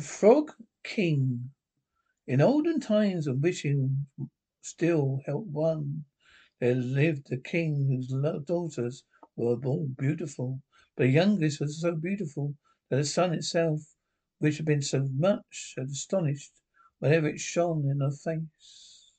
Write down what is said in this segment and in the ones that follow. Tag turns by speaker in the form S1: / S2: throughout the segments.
S1: Frog King. In olden times when wishing still helped one, there lived a king whose daughters were all beautiful. But the youngest was so beautiful that the sun itself, which had been so much astonished whenever it shone in her face.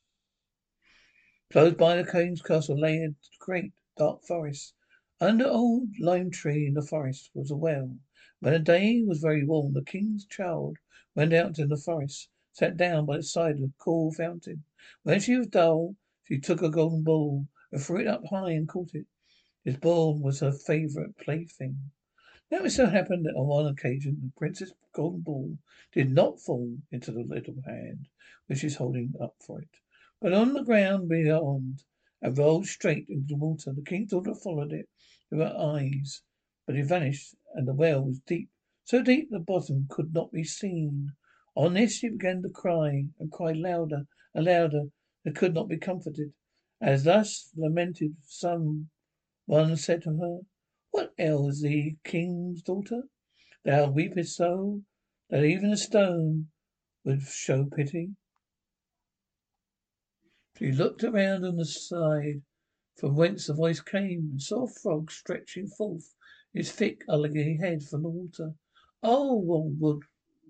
S1: Close by the king's castle lay a great dark forest. Under old lime tree in the forest was a well. When the day was very warm, the king's child went out in the forest, sat down by the side of a cool fountain. When she was dull, she took a golden ball and threw it up high and caught it. This ball was her favourite plaything. Now it so happened that on one occasion the princess' golden ball did not fall into the little hand which is holding up for it, but on the ground beyond and rolled straight into the water. The king's daughter followed it with her eyes, but it vanished, and the well was deep, so deep the bottom could not be seen. On this she began to cry, and cried louder and louder, and could not be comforted. As thus lamented, some one said to her, What ails thee, king's daughter? Thou weepest so that even a stone would show pity. She looked around on the side from whence the voice came, and saw a frog stretching forth his thick, ugly head from the water. Oh, wood,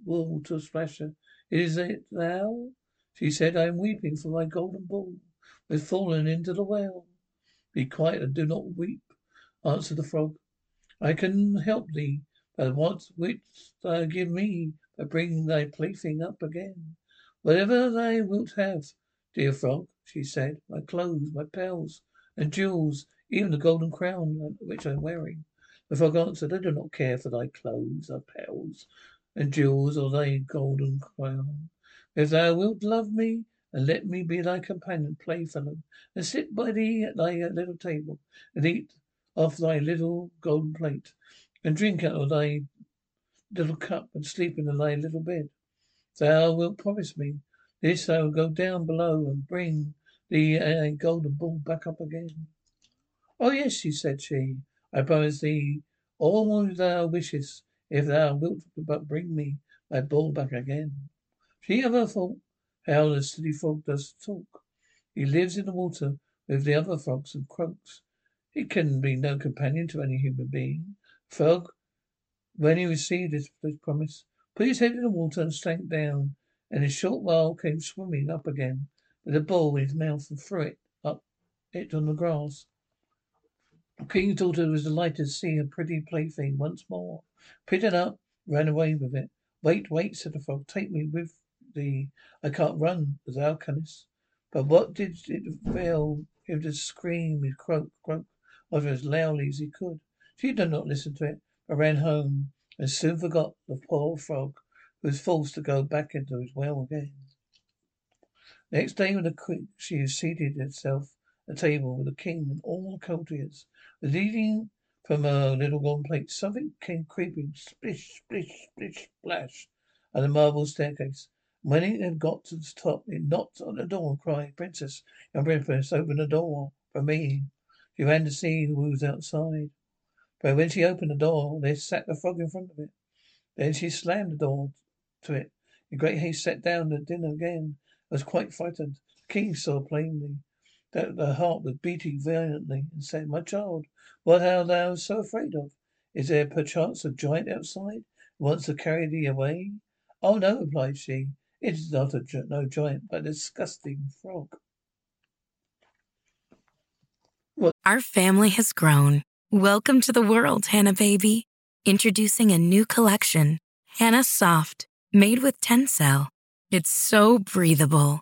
S1: water splasher, is it thou? She said, I am weeping for my golden ball, has fallen into the well. Be quiet and do not weep, answered the frog. I can help thee, but what wouldst thou give me by bringing thy plaything up again? Whatever thou wilt have, dear frog, she said, my clothes, my pearls, and jewels, even the golden crown which I am wearing. The frog answered, I do not care for thy clothes, or pearls, and jewels, or thy golden crown. If thou wilt love me, and let me be thy companion, playfellow, and sit by thee at thy little table, and eat off thy little golden plate, and drink out of thy little cup, and sleep in thy little bed. Thou wilt promise me this, I will go down below and bring thee a golden ball back up again. Oh yes, she said she, I promise thee all thou wishest, if thou wilt but bring me my ball back again. She ever thought how the silly frog does talk. He lives in the water with the other frogs and croaks. He can be no companion to any human being. Frog, when he received this, this promise, put his head in the water and sank down, and in a short while came swimming up again with a ball in his mouth and threw it up it on the grass. King's daughter was delighted to see her pretty plaything once more. Picked it up, ran away with it. Wait, wait, said the frog. Take me with thee. I can't run as thou canst. But what did it avail him to scream and croak, croak over as loudly as he could? She did not listen to it, but ran home and soon forgot the poor frog, who was forced to go back into his well again. Next day, when the queen she seated herself at table with the king and all the courtiers, was eating from a little golden plate. Something came creeping, splish, splish, splish, splash, at the marble staircase. When it had got to the top, it knocked on the door and cried, Princess, young princess, open the door for me. She ran to see who was outside. But when she opened the door, there sat the frog in front of it. Then she slammed the door to it. In great haste, sat down to dinner again. I was quite frightened. The king saw plainly that her heart was beating violently, and said, My child, what art thou so afraid of? Is there perchance a giant outside wants to carry thee away? Oh no, replied she. It is not a no giant, but a disgusting frog.
S2: Our family has grown. Welcome to the world, Hanna baby. Introducing a new collection, Hanna Soft, made with Tencel. It's so breathable,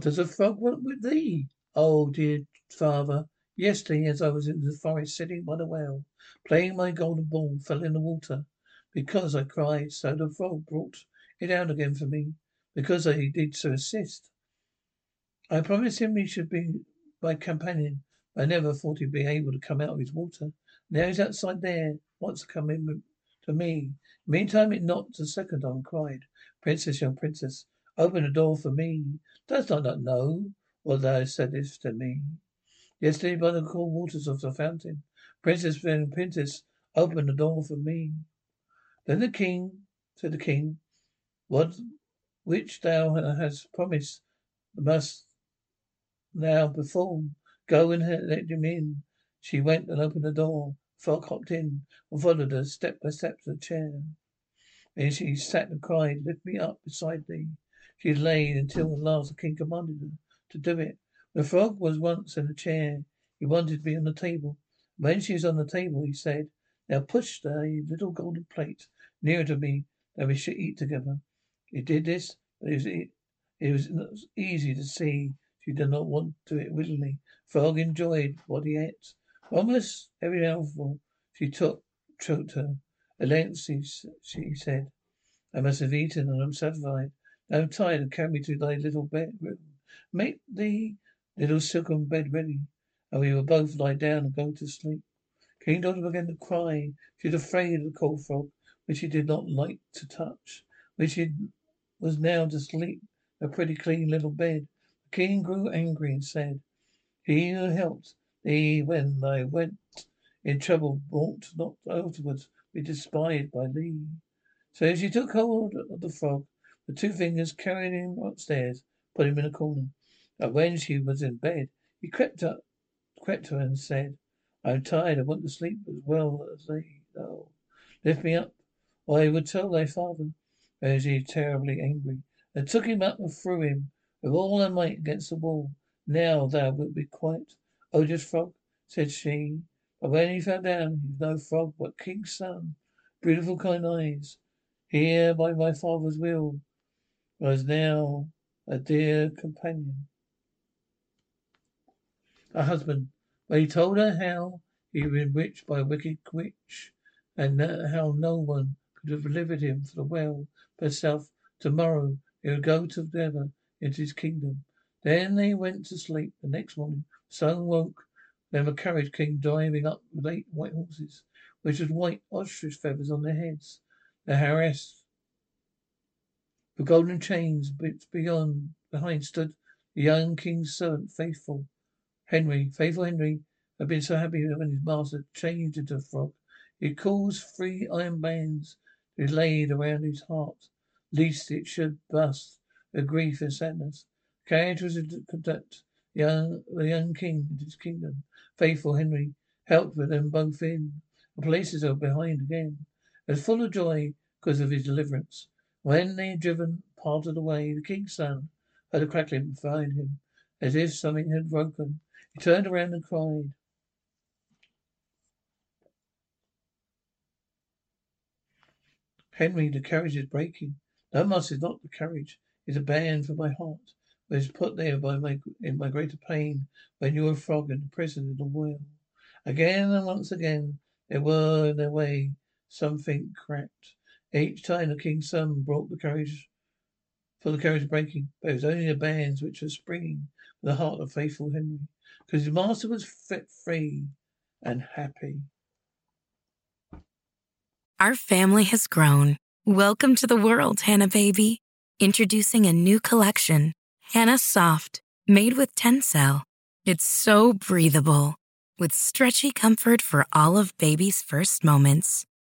S1: Does a frog want with thee? Oh, dear father, yesterday as I was in the forest sitting by the well, playing my golden ball fell in the water. Because I cried, so the frog brought it out again for me, because I did so assist. I promised him he should be my companion, I never thought he'd be able to come out of his water. Now he's outside there, wants to come in to me. Meantime it knocked a second time and cried, Princess, young princess, Open the door for me. Does not not know what thou saidst to me? Yesterday by the cool waters of the fountain. Princess and open the door for me. Then the king, said the king, what which thou hast promised must thou perform. Go and let him in. She went and opened the door. Frog hopped in and followed her step by step to the chair. And she sat and cried, Lift me up beside thee. She had laid until at last the king commanded her to do it. The frog was once in a chair. He wanted to be on the table. When she was on the table, he said, Now push the little golden plate nearer to me that we should eat together. He did this, but it was, it, it was easy to see she did not want to do it willingly. Frog enjoyed what he ate. Almost every mouthful she took choked her. At length she, she said, I must have eaten and I'm satisfied. I am tired and carry me to thy little bed Make the little silken bed ready, and we will both lie down and go to sleep. King Daughter began to cry. She was afraid of the cold frog, which she did not like to touch, which she was now to sleep in a pretty clean little bed. The king grew angry and said, He who helped thee when thou went in trouble ought not afterwards be despised by thee. So she took hold of the frog the two fingers carried him upstairs, put him in a corner. But when she was in bed, he crept up, crept to her and said, I am tired. I want to sleep as well as they. Oh, lift me up, or I would tell thy father. And she terribly angry, and took him up and threw him with all her might against the wall. Now thou wilt be quiet, odious frog, said she. But when he fell down, he was no frog, but king's son, beautiful kind eyes. Here by my father's will, was now a dear companion. A husband. But he told her how he had been rich by a wicked witch, and how no one could have delivered him from the well but herself. Tomorrow they would go to together into his kingdom. Then they went to sleep. The next morning, sun woke. Then a carriage came driving up with eight white horses, which had white ostrich feathers on their heads. The harassed the golden chains beyond behind stood the young king's servant, faithful Henry. Faithful Henry had been so happy when his master changed into a frog. He caused three iron bands to be laid around his heart, lest it should burst with grief and sadness. The carriage was to conduct the young, the young king into his kingdom. Faithful Henry helped with them both in. The police are behind again. as full of joy because of his deliverance. When they had driven part of the way, the king's son heard a crackling behind him, as if something had broken. He turned around and cried. Henry, the carriage is breaking. No, master, not the carriage. It's a band for my heart. It was put there by my in my greater pain when you were a frog in prison in the well. Again and once again there were in their way something cracked. Each time the king's son brought the carriage for the carriage breaking, but it was only the bands which were springing from the heart of faithful Henry, because his master was fit free and happy.
S2: Our family has grown. Welcome to the world, Hanna baby. Introducing a new collection, Hanna Soft, made with Tencel. It's so breathable, with stretchy comfort for all of baby's first moments.